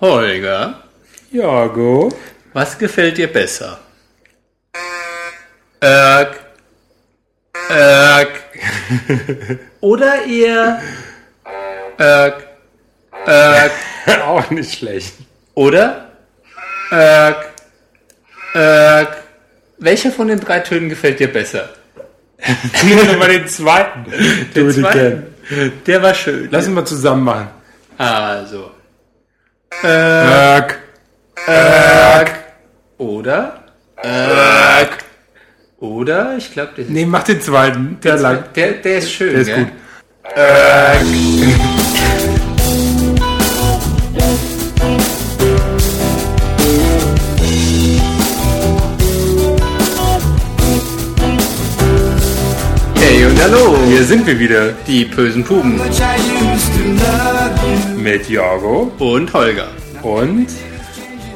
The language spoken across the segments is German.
Holger, Jago. was gefällt dir besser? Erk. Erk. Oder eher Erk. Erk. Auch nicht schlecht. Oder Erk. Erk. Welcher von den drei Tönen gefällt dir besser? Doch mal den zweiten. Der würde ich zweite? Der war schön. Lass uns mal zusammen machen. Also. Erk. Oder? Erk. Oder? Ich glaube, der, Nee, mach den zweiten. Der lang. der, der ist schön. Der ist gell? gut. Hey und hallo. Hier sind wir wieder Die bösen Puben. Mit Jago Und Holger. und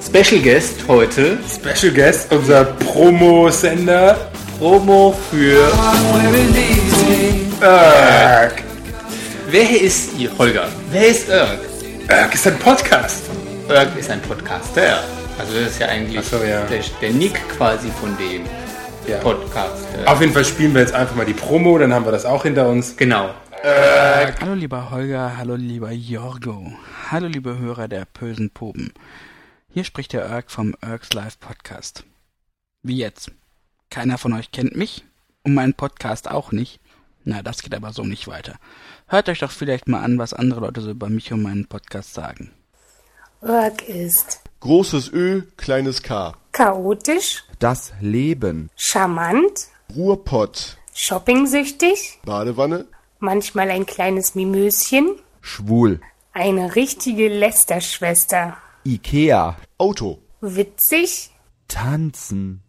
Special Guest heute. Special Guest, unser Promo-Sender Promo für Erk. Wer ist ihr Holger? Wer ist Erg? Erk ist ein Podcast. Erg ist ein Podcaster. Also das ist ja eigentlich so, ja. Der, der Nick quasi von dem Ja. Podcast. Auf jeden Fall spielen wir jetzt einfach mal die Promo, dann haben wir das auch hinter uns. Genau. Hallo lieber Holger, hallo lieber Jorgo, hallo liebe Hörer der bösen Puben. Hier spricht der Erk vom Erks Live Podcast. Wie jetzt? Keiner von euch kennt mich und meinen Podcast auch nicht. Na, das geht aber so nicht weiter. Hört euch doch vielleicht mal an, was andere Leute so über mich und meinen Podcast sagen. Work ist Großes Ö, kleines K. chaotisch, Das Leben. charmant, Ruhrpott. shoppingsüchtig, Badewanne. Manchmal ein kleines Mimöschen, Schwul. eine richtige Lästerschwester, Ikea. Auto. witzig, Tanzen.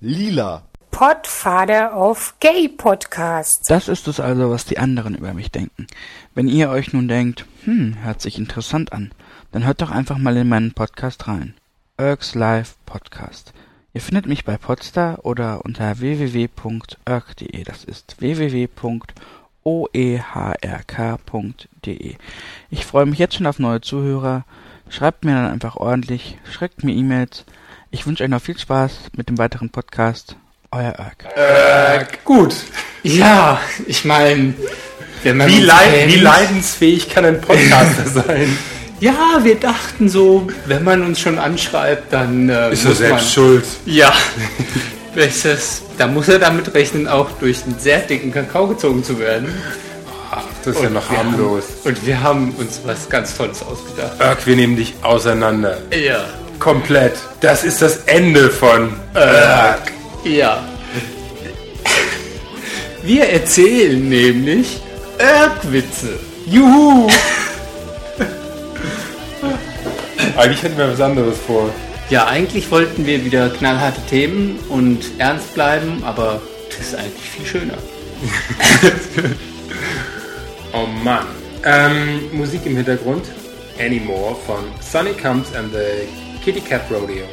Lila. Podfather of Gay Podcasts. Das ist es also, was die anderen über mich denken. Wenn ihr euch nun denkt, hm, hört sich interessant an, dann hört doch einfach mal in meinen Podcast rein. Erks Live Podcast. Ihr findet mich bei Podstar oder unter www.erk.de. Das ist E www.oehrk.de. Ich freue mich jetzt schon auf neue Zuhörer. Schreibt mir dann einfach ordentlich, schickt mir E-Mails. Ich wünsche euch noch viel Spaß mit dem weiteren Podcast. Euer Erk. Gut. Ja, ich meine, wenn man Wie, leid, kennt- wie leidensfähig kann ein Podcaster sein? Ja, wir dachten so, wenn man uns schon anschreibt, dann äh, Ist er muss man, selbst schuld. Ja, ist es, da muss er damit rechnen, auch durch einen sehr dicken Kakao gezogen zu werden. Das ist ja noch harmlos. Haben, und wir haben uns was ganz Tolles ausgedacht. Erk, wir nehmen dich auseinander. Ja, Komplett. Das ist das Ende von Erk. ja. Wir erzählen nämlich Erkwitze. Juhu! Eigentlich hätten wir was anderes vor. Ja, eigentlich wollten wir wieder knallharte Themen und ernst bleiben, aber das ist eigentlich viel schöner. Oh Mann. Ähm, Musik im Hintergrund. Anymore von Sunny Comes and the Kitty Cat Rodeo.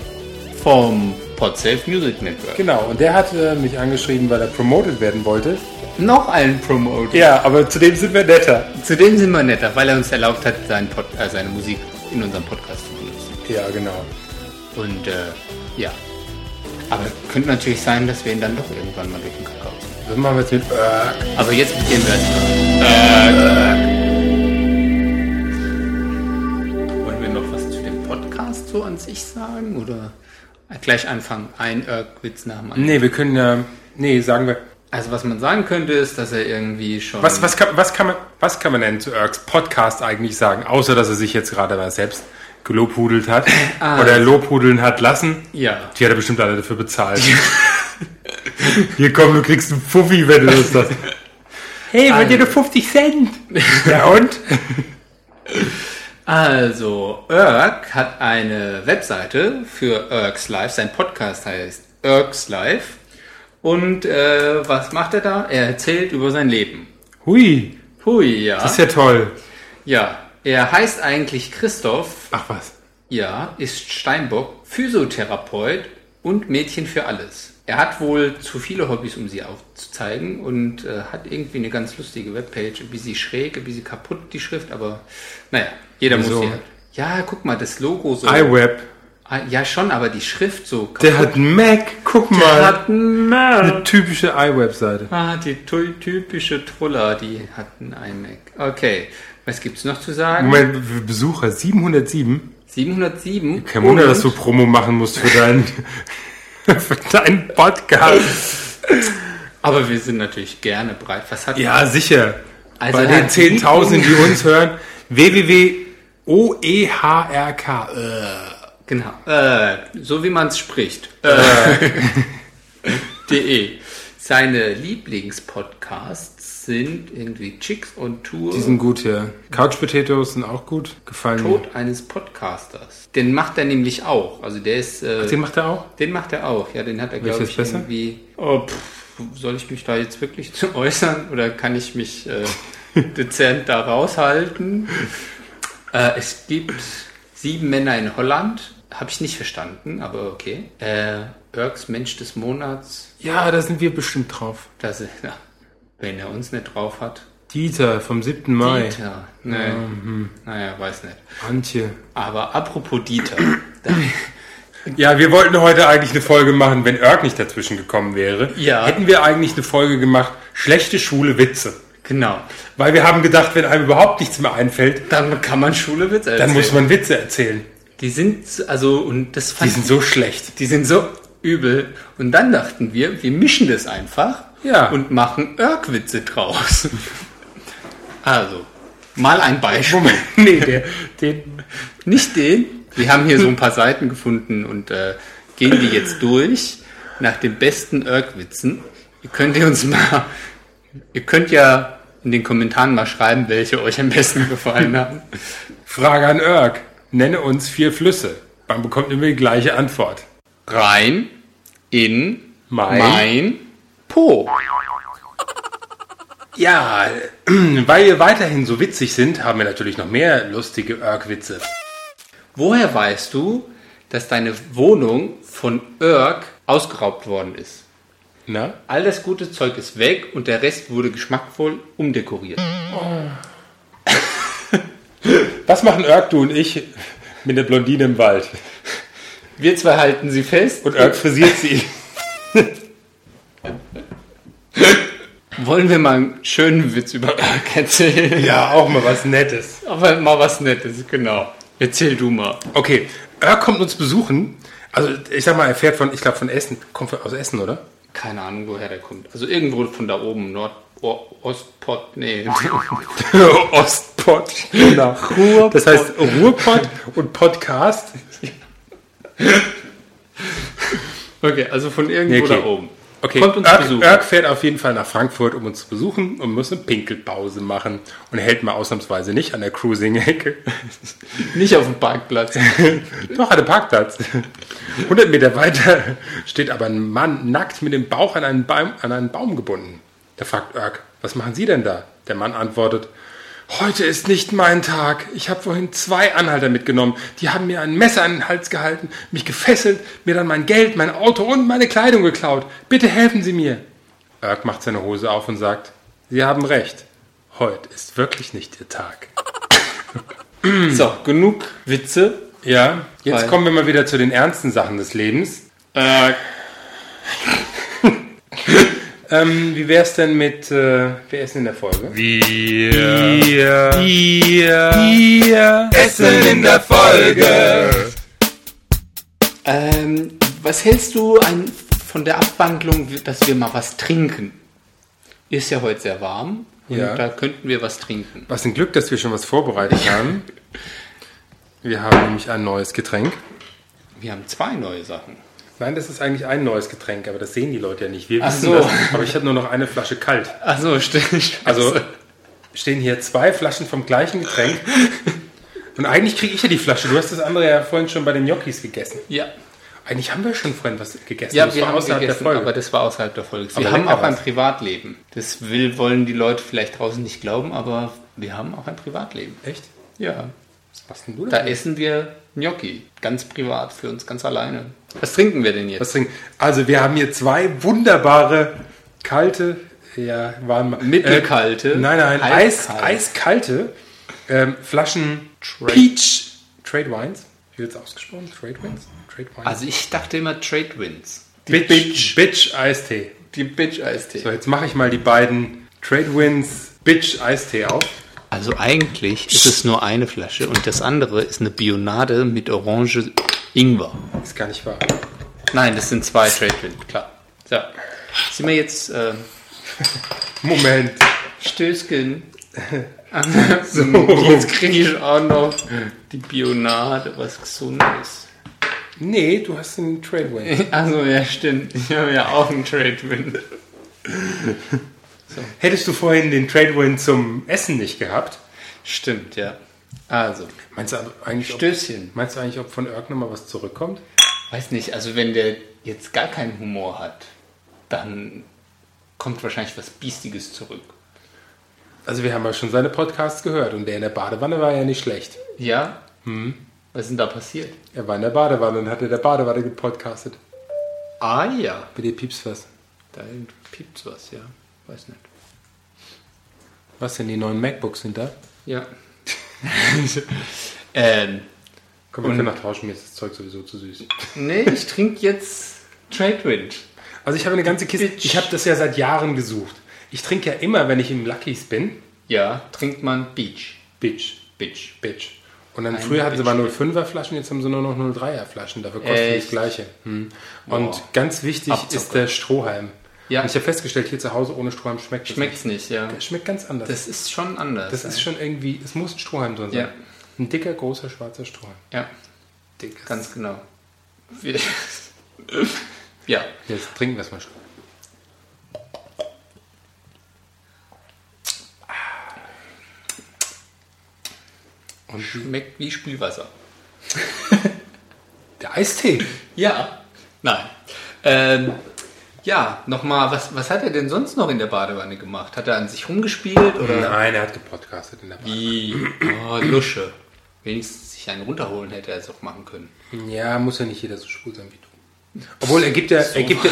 Vom Podsafe Music Network. Genau, und der hatte mich angeschrieben, weil er promoted werden wollte. Noch einen Promote. Ja, aber zudem sind wir netter. Zudem sind wir netter, weil er uns erlaubt hat, seinen Pod, äh, seine Musik in unserem Podcast zu benutzen. Ja, genau. Und äh, ja. Aber könnte natürlich sein, dass wir ihn dann doch irgendwann mal durch den Kakao ziehen. Was machen wir jetzt mit Erk? Aber jetzt beginnen wir erstmal. Äh, Wollen wir noch was zu dem Podcast so an sich sagen? Oder gleich anfangen? Ein Irk-Witz nach dem anderen? Nee, wir können ja. Nee, sagen wir. Also was man sagen könnte, ist, dass er irgendwie schon... Was, was, kann, was, kann man, was kann man denn zu Erks Podcast eigentlich sagen? Außer, dass er sich jetzt gerade mal selbst gelobhudelt hat. Oder lobhudeln hat lassen. Ja. Die hat er bestimmt alle dafür bezahlt. Hier komm, du kriegst einen Fuffi, wenn du das sagst. Hey, wollt ihr nur 50 Cent? Ja und? Also, Irk hat eine Webseite für Irks Live. Sein Podcast heißt Irks Live. Und äh, was macht er da? Er erzählt über sein Leben. Hui, Hui, ja. das ist ja toll. ja. Er heißt eigentlich Christoph, Ach was. ja, ist Steinbock, Physiotherapeut und Mädchen für alles. Er hat wohl zu viele Hobbys, um sie aufzuzeigen und äh, hat irgendwie eine ganz lustige Webpage. Ein bisschen schräg, ein bisschen kaputt die Schrift, aber naja, jeder Wieso? muss sie. Ja, guck mal, das Logo so. iWeb. Ah, Ja, schon, aber die Schrift so. Der hat einen Mac. Guck Der mal. hat einen Mac. Eine typische iWeb-Seite. Ah, die typische Truller, die hat einen iMac. Okay, was gibt's noch zu sagen? Moment, Besucher 707. 707. Kein Wunder, Und- dass du Promo machen musst für deinen, für deinen Podcast. Aber wir sind natürlich gerne breit. Was hat Ja, sicher. Also Bei den hat 10.000, die uns hören. www.oehrk. Genau. Äh, so wie man es spricht. Äh. De. Seine Lieblingspodcasts sind irgendwie Chicks on Tour. Die sind gut, ja. Couch Potatoes sind auch gut. Gefallen mir. Tod eines Podcasters. Den macht er nämlich auch. Also der ist. Äh, Den macht er auch? den macht er auch. Ja, den hat er glaube ich besser? irgendwie. Oh, pff, soll ich mich da jetzt wirklich zu äußern oder kann ich mich äh, dezent da raushalten? Äh, es gibt sieben Männer in Holland. Habe ich nicht verstanden, aber okay. Äh, Irks Mensch des Monats. Ja, da sind wir bestimmt drauf. Das ist, ja, wenn er uns nicht drauf hat. Dieter vom 7. Mai. Dieter. Nee. Naja, weiß nicht. Antje. Aber apropos Dieter. Ja, wir wollten heute eigentlich eine Folge machen, wenn Irk nicht dazwischen gekommen wäre. Ja. Hätten wir eigentlich eine Folge gemacht, schlechte Schule Witze. genau. Weil wir haben gedacht, wenn einem überhaupt nichts mehr einfällt, Dann kann man Schule Witze dann erzählen. muss man Witze erzählen. Die sind, also, und das Die fand sind so schlecht. die sind so übel. Und dann dachten wir, wir mischen das einfach Ja. und machen Irk-Witze draus. Also, mal ein Beispiel. Moment, nee, der, den, Nicht den. Wir haben hier so ein paar Seiten gefunden und äh, gehen die jetzt durch nach den besten Irk-Witzen. Ihr könnt ihr uns mal, ihr könnt ja in den Kommentaren mal schreiben, welche euch am besten gefallen haben. Frage an Irk. Nenne uns vier Flüsse. Man bekommt immer die gleiche Antwort. Rein in Mein. mein Po. Ja, weil wir weiterhin so witzig sind, haben wir natürlich noch mehr lustige Irk-Witze. Woher weißt du, dass deine Wohnung von Irk ausgeraubt worden ist? Na? All das gute Zeug ist weg und der Rest wurde geschmackvoll umdekoriert. Was machen Irk, du und ich mit der Blondine im Wald? Wir zwei halten sie fest Und Irk frisiert sie. Wollen wir mal einen schönen Witz über Irk erzählen? Ja, auch mal was Nettes. Aber mal was Nettes, genau. Erzähl du mal. Okay, Irk kommt uns besuchen. Also ich sag mal, er fährt von, ich glaube von Essen. Kommt aus Essen, oder? Keine Ahnung, woher der kommt. Also irgendwo von da oben, Nord, Ostpott, nee. Ostpott. Genau. Das heißt Ruhrpott und Podcast. Okay, also von irgendwo Okay. da oben. Okay, Kommt uns Irk, besuchen. Irk fährt auf jeden Fall nach Frankfurt, um uns zu besuchen und muss eine Pinkelpause machen und hält mal ausnahmsweise nicht an der Cruising-Ecke. Nicht auf dem Parkplatz. Doch, hatte Parkplatz. 100 Meter weiter steht aber ein Mann nackt mit dem Bauch an einen Baum, an einen Baum gebunden. Da fragt Irk, was machen Sie denn da? Der Mann antwortet, heute ist nicht mein Tag. Ich habe vorhin zwei Anhalter mitgenommen. Die haben mir ein Messer an den Hals gehalten, mich gefesselt, mir dann mein Geld, mein Auto und meine Kleidung geklaut. Bitte helfen Sie mir. Irk macht seine Hose auf und sagt, Sie haben recht. Heute ist wirklich nicht Ihr Tag. So, genug Witze. Ja, jetzt Weil- kommen wir mal wieder zu den ernsten Sachen des Lebens. Äh, Ähm, wie wär's denn mit, äh, wer denn in der Folge? Wir, wir, wir essen in der Folge. ähm, was hältst du ein, von der Abwandlung, dass wir mal was trinken? Ist ja heute sehr warm und Ja. da könnten wir was trinken. Was ein Glück, dass wir schon was vorbereitet haben. Wir haben nämlich ein neues Getränk. Wir haben zwei neue Sachen. Nein, das ist eigentlich ein neues Getränk, aber das sehen die Leute ja nicht. Wir Ach wissen so. das. Aber ich habe nur noch eine Flasche kalt. Achso, stimmt. Also stehen hier zwei Flaschen vom gleichen Getränk. Und eigentlich kriege ich ja die Flasche. Du hast das andere ja vorhin schon bei den Gnocchis gegessen. ja. Eigentlich haben wir schon vorhin was gegessen. Ja, Das wir war haben außerhalb gegessen, der Folge. aber das war außerhalb der Folge. Wir Aber haben auch ein war's. Privatleben. Das will, wollen die Leute vielleicht draußen nicht glauben, aber wir haben auch ein Privatleben. Echt? Ja. Was machst denn du Da denn? essen wir Gnocchi. Ganz privat, für uns ganz alleine. Was trinken wir denn jetzt? Was trinken? Also wir haben hier zwei wunderbare kalte, ja, warm, Mittelkalte, Äh, nein, nein, Eis, eiskalt. eiskalte ähm, Flaschen Trace- Peach, Trade Wines. Wie wird es ausgesprochen? Trade Wines? Trade Wines. Also ich dachte immer Trade Wins. Die Bitch, Bitch Eistee. Die Bitch Eistee. So, jetzt mache ich mal die beiden Trade Wins Bitch Eistee auf. Also eigentlich ist es nur eine Flasche und das andere ist eine Bionade mit Orange Ingwer. Ist gar nicht wahr. Nein, das sind zwei Trade Wins, klar. So, sind wir jetzt äh, Moment. Stößchen. so, jetzt kriege ich auch noch die Bionade, was Gesundes. Nee, du hast einen Trade Win. Also ja, stimmt. Ich habe ja auch einen Trade Win. Hättest du vorhin den Trade Win zum Essen nicht gehabt? Stimmt, ja. Also, Meinst du aber eigentlich, ob, Stößchen. meinst du eigentlich, ob von Irk nochmal was zurückkommt? Weiß nicht, also wenn der jetzt gar keinen Humor hat, dann kommt wahrscheinlich was Biestiges zurück. Also wir haben ja schon seine Podcasts gehört und der in der Badewanne war ja nicht schlecht. Ja? Was ist denn da passiert? Er war in der Badewanne und hatte der Badewanne gepodcastet. Ah ja, Bei dir piepst was. da piept's was, ja. Weiß nicht. Was denn, die neuen MacBooks sind da? Ja. ähm, Komm, wir können noch tauschen, mir ist das Zeug sowieso zu süß. nee, ich trinke jetzt Trade Wind. Also ich habe eine ganze Kiste, Bitch. ich habe das ja seit Jahren gesucht. Ich trinke ja immer, wenn ich im Lucky's bin, Ja, trinkt man Beach. Bitch, Bitch. Bitch. Und dann Ein früher hatten sie mal Bitch. 05er Flaschen, jetzt haben sie nur noch 03er Flaschen. Dafür kostet das Echt? gleiche. Hm. Und Boah. ganz wichtig Abzocke. ist der Strohhalm. Ja. Und ich habe festgestellt, hier zu Hause ohne Strohhalm schmeckt es Schmeckt's nicht, ja. nicht. Das schmeckt ganz anders. Das ist schon anders. Das ist schon irgendwie, es muss ein Strohhalm drin sein. Ja. Ein dicker, großer, schwarzer Strohhalm. Ja, Dick. ganz genau. Wir- ja, Jetzt trinken wir es mal schon. Und schmeckt wie Spülwasser. der Eistee. Ja. Nein. Ähm, ja, nochmal, was, was hat er denn sonst noch in der Badewanne gemacht? Hat er an sich rumgespielt oder Nein, er hat gepodcastet in der Bar. wie? Oh, Lusche. Wenigstens sich einen runterholen hätte er es auch machen können. Ja, muss ja nicht jeder so schwul sein wie du. Obwohl, er gibt ja, er gibt ja,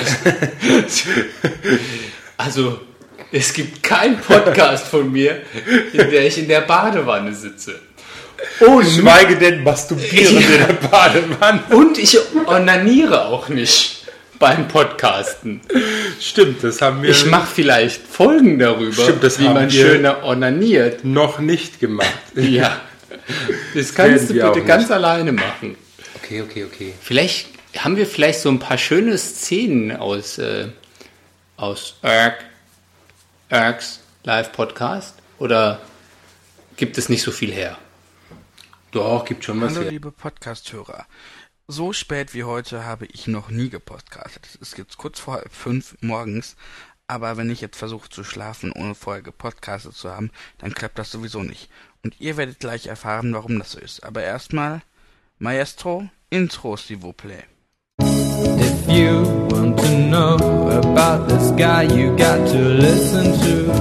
Also, es gibt keinen Podcast von mir, in der ich in der Badewanne sitze. Und, schweige denn masturbieren in der Badewanne. und ich onaniere auch nicht beim Podcasten. Stimmt, das haben wir Ich mache vielleicht Folgen darüber, Stimmt, das wie haben man wir- schöner onaniert. noch nicht gemacht. Ja. Das kannst du bitte ganz nicht. alleine machen. Okay, okay, okay. Vielleicht haben wir vielleicht so ein paar schöne Szenen aus, äh, aus Erg, Ergs Live-Podcast? Oder gibt es nicht so viel her? Doch, gibt schon was Hallo her. liebe Podcast-Hörer. So spät wie heute habe ich noch nie gepodcastet. Es ist jetzt kurz vor halb fünf morgens, aber wenn ich jetzt versuche zu schlafen, ohne vorher gepodcastet zu haben, dann klappt das sowieso nicht. Und ihr werdet gleich erfahren, warum das so ist. Aber erstmal, Maestro, Intro, s'il vous plaît. If you want to know about this guy, you got to listen to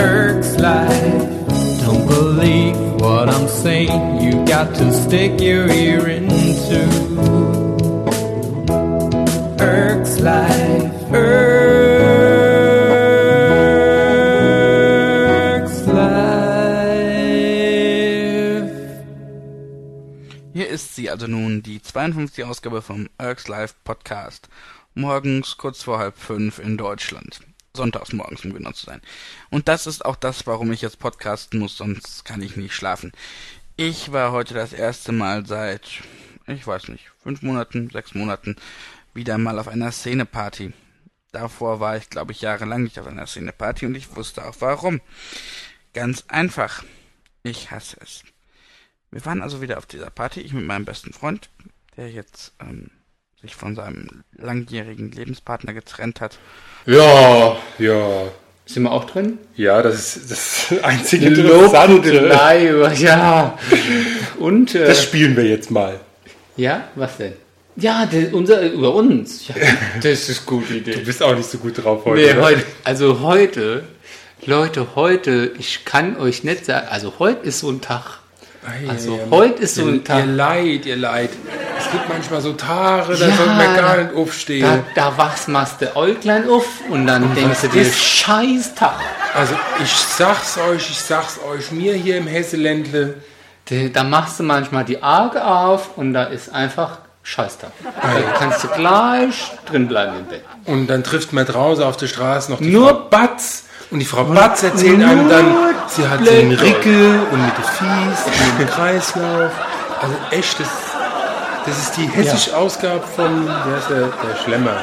Eric's life. Don't believe what I'm saying, you got to stick your ear into Eric's life. Eric's life. Hier ist sie also nun, die 52 Ausgabe vom Erks Live Podcast. Morgens kurz vor halb fünf in Deutschland. Sonntags morgens, um genau zu sein. Und das ist auch das, warum ich jetzt podcasten muss, sonst kann ich nicht schlafen. Ich war heute das erste Mal seit, ich weiß nicht, fünf Monaten, sechs Monaten wieder mal auf einer Szeneparty. Davor war ich, glaube ich, jahrelang nicht auf einer Szeneparty und ich wusste auch warum. Ganz einfach. Ich hasse es. Wir waren also wieder auf dieser Party, ich mit meinem besten Freund, der jetzt ähm, sich von seinem langjährigen Lebenspartner getrennt hat. Ja, Ja, sind wir auch drin? ja, das ist das einzige Lobhudelei, ja. Und, äh, Das spielen wir jetzt mal. ja, was denn? Ja, der, unser, über uns. Ja, das ist eine gute Idee. Du bist auch nicht so gut drauf heute. Nee, heute, also heute, Leute, heute, ich kann euch nicht sagen, also heute ist so ein Tag. Ei, Also heute ist so ihr, ein Tag. Ihr leid, ihr leid. Es gibt manchmal so Tage, da Ja, sollten wir gar nicht aufstehen. Da, da wachst machst du Äuglein auf und dann denkst du dir, ist- scheiß Tag. Also ich sag's euch, ich sag's euch, mir hier im Hesseländle, Da- Da machst du manchmal die Augen auf und da ist einfach Scheiß da. Da kannst du gleich drin bleiben im Bett. Und dann trifft man draußen auf der Straße noch die Nur Frau Batz. Und die Frau Batz erzählt einem dann, sie hat einen Rickel und mit den Fies und dem Kreislauf. Also echt, das, das ist die hessische Ausgabe von, wer ist der, der Schlemmer.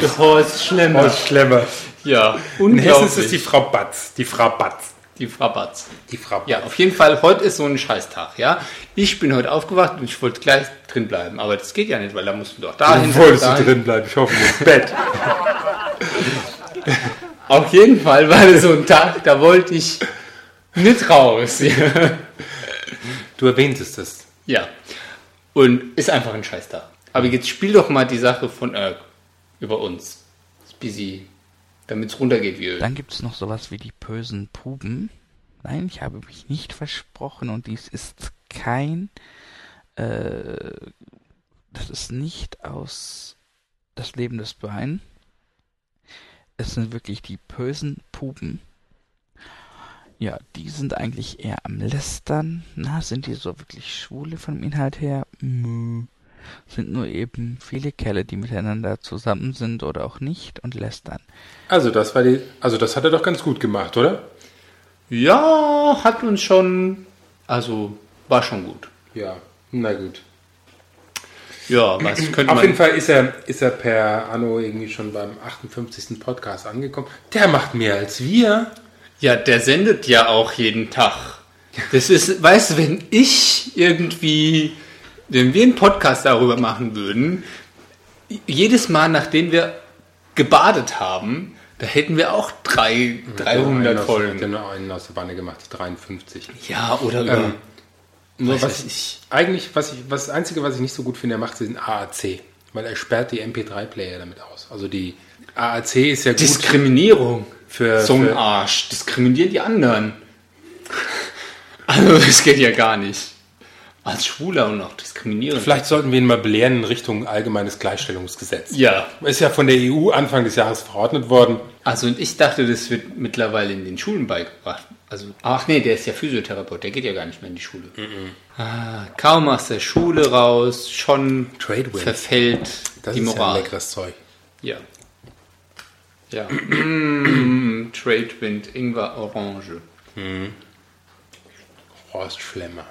Der Horst Schlemmer. Horst Schlemmer. Ja, In Hessen ist es die Frau Batz. Die Frau Batz. Die Frau Batz. Die Frau Batz. Ja, auf jeden Fall, heute ist so ein Scheißtag, ja. Ich bin heute aufgewacht und ich wollte gleich drin bleiben, aber das geht ja nicht, weil da musst du doch dahin. Du wolltest du dahin. drin bleiben, ich hoffe ins Bett. Auf jeden Fall war das so ein Tag, da wollte ich nicht raus. Du erwähntest es. ja. Und ist einfach ein Scheißtag. Aber jetzt spiel doch mal die Sache von Erg über uns. Busy, damit es runtergeht wie Öl. Dann gibt es noch sowas wie die bösen Puben. Nein, ich habe mich nicht versprochen und dies ist kein, äh, das ist nicht aus das Leben des Brian. Es sind wirklich die bösen Puben. Ja, die sind eigentlich eher am Lästern. Na, sind die so wirklich schwule vom Inhalt her? Mö. Sind nur eben viele Kerle, die miteinander zusammen sind oder auch nicht und lästern. Also das war die, also das hat er doch ganz gut gemacht, oder? Ja, hat uns schon, also war schon gut. Ja, na gut. Ja, was könnte Auf man... jeden Fall ist er, ist er per Anno irgendwie schon beim 58. Podcast angekommen. Der macht mehr als wir. Ja, der sendet ja auch jeden Tag. Das ist, weißt du, wenn ich irgendwie, wenn wir einen Podcast darüber machen würden, jedes Mal, nachdem wir gebadet haben, da hätten wir auch drei, 300 Folgen. Folgen. Der nur einen aus der Banne gemacht, 53. Ja, oder über, Ähm, Nur was ich ich, eigentlich, was ich, was das Einzige, was ich nicht so gut finde, er macht den AAC. Weil er sperrt die MP3-Player damit aus. Also die AAC ist ja gut Diskriminierung. für, So ein Arsch. Diskriminieren die anderen. Also, das geht ja gar nicht. Als Schwuler und auch diskriminieren. Vielleicht sollten wir ihn mal belehren in Richtung allgemeines Gleichstellungsgesetz. Ja, Ist ja von der EU Anfang des Jahres verordnet worden. Also und ich dachte, das wird mittlerweile in den Schulen beigebracht. Also, ach nee, der ist ja Physiotherapeut, der geht ja gar nicht mehr in die Schule. Ah, kaum aus der Schule raus, schon Tradewind. verfällt Das die ist ja ein Moral. leckeres Zeug. Ja. Ja. Mm, Tradewind, Ingwer, Orange. Horst Schlemmer.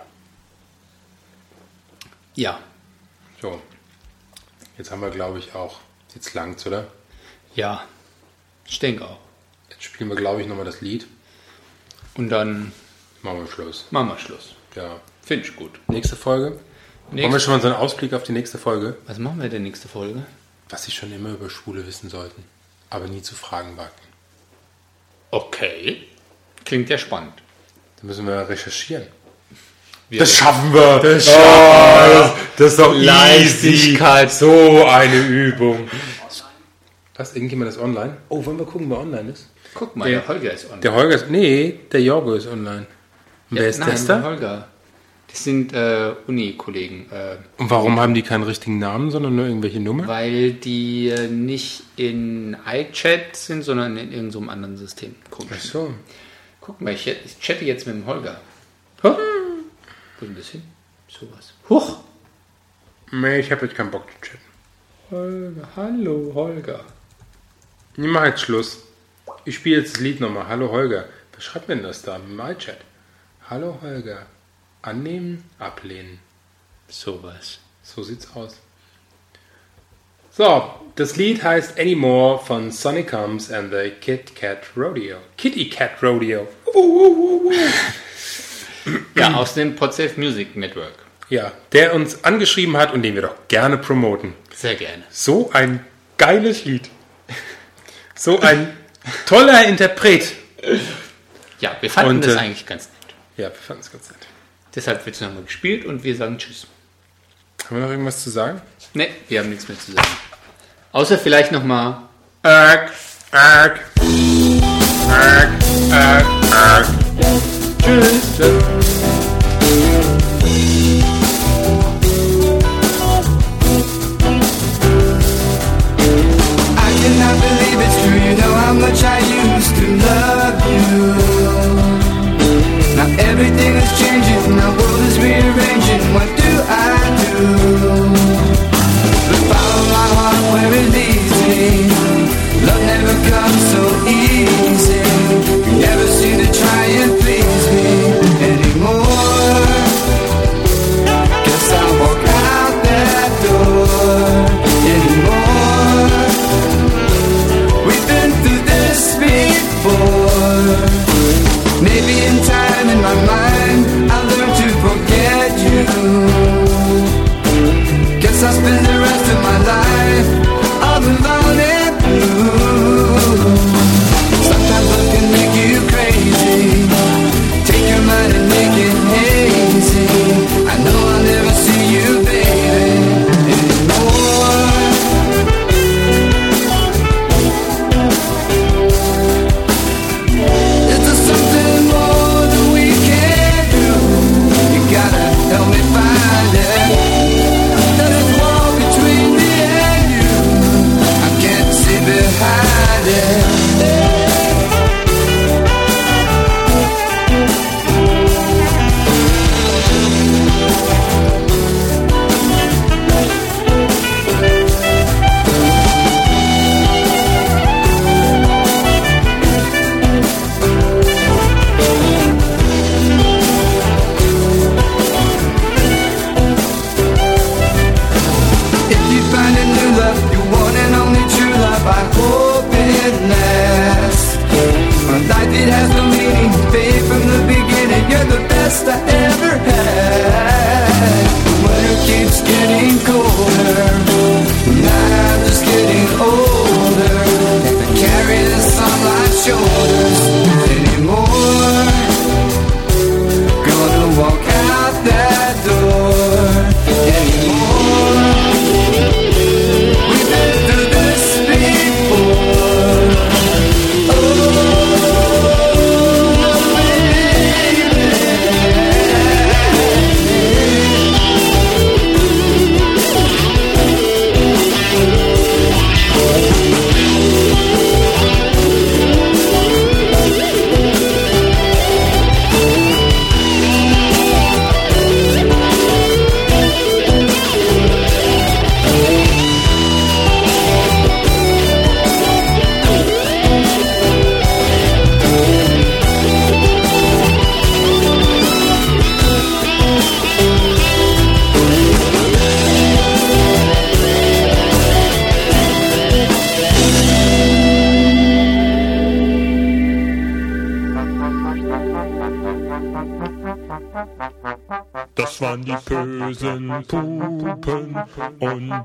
Ja. So. Jetzt haben wir, glaube ich, auch. Jetzt langt's, oder? Ja. Ich denke auch. Jetzt spielen wir, glaube ich, nochmal das Lied. Und dann Machen wir Schluss. machen wir Schluss. Ja. Finde ich gut. Nächste Folge. Wollen wir schon mal so einen Ausblick auf die nächste Folge? was machen wir denn nächste Folge? Was Sie schon immer über Schwule wissen sollten, aber nie zu fragen wagten. Okay. Klingt ja spannend. Da müssen wir recherchieren. Wir schaffen wir. Das, das ist doch Leichtigkeit. So eine Übung. Was? Irgendjemand ist online? Oh, wollen wir gucken, wer online ist? Guck mal, der Holger ist online. Der Holger ist. Nee, der Jorgo ist online. Und wer ist Nein, das der da? Holger. Das sind äh, Uni-Kollegen, äh, Und warum haben die keinen richtigen Namen, sondern nur irgendwelche Nummern? weil die äh, nicht in iChat sind, sondern in irgendeinem anderen System. Guck, Ach so. Guck mal, ich, ich chatte jetzt mit dem Holger. Huh? Wo ist denn das hin? Sowas. Huch! Nee, ich habe jetzt keinen Bock zu chatten. Holger, hallo Holger. Ich mache jetzt Schluss. Ich spiele jetzt das Lied nochmal. Hallo Holger. Wer schreibt mir denn das da im iChat? Hallo Holger. Annehmen, ablehnen. Sowas. So sieht's aus. So, das Lied heißt Anymore von Sonny Combs and the Kit Kat Rodeo. Kitty Cat Rodeo. Ja, aus dem Podsafe Music Network. Ja, der uns angeschrieben hat und den wir doch gerne promoten. Sehr gerne. So ein geiles Lied. So ein toller Interpret. Ja, wir fanden Und, das äh, eigentlich ganz nett. Ja, wir fanden es ganz nett. Deshalb wird es nochmal gespielt und wir sagen Tschüss. Haben wir noch irgendwas zu sagen? Ne, wir haben nichts mehr zu sagen. Außer vielleicht nochmal. Erk, Arg. Arg. Arg. Arg. Tschüss.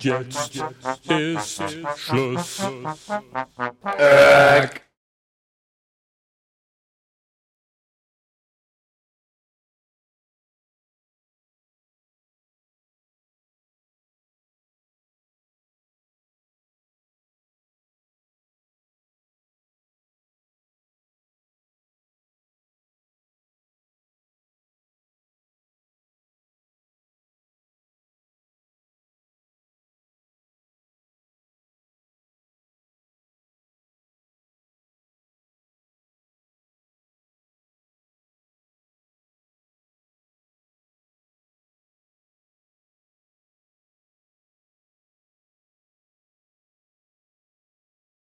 Jetzt ist Schluss. Äh,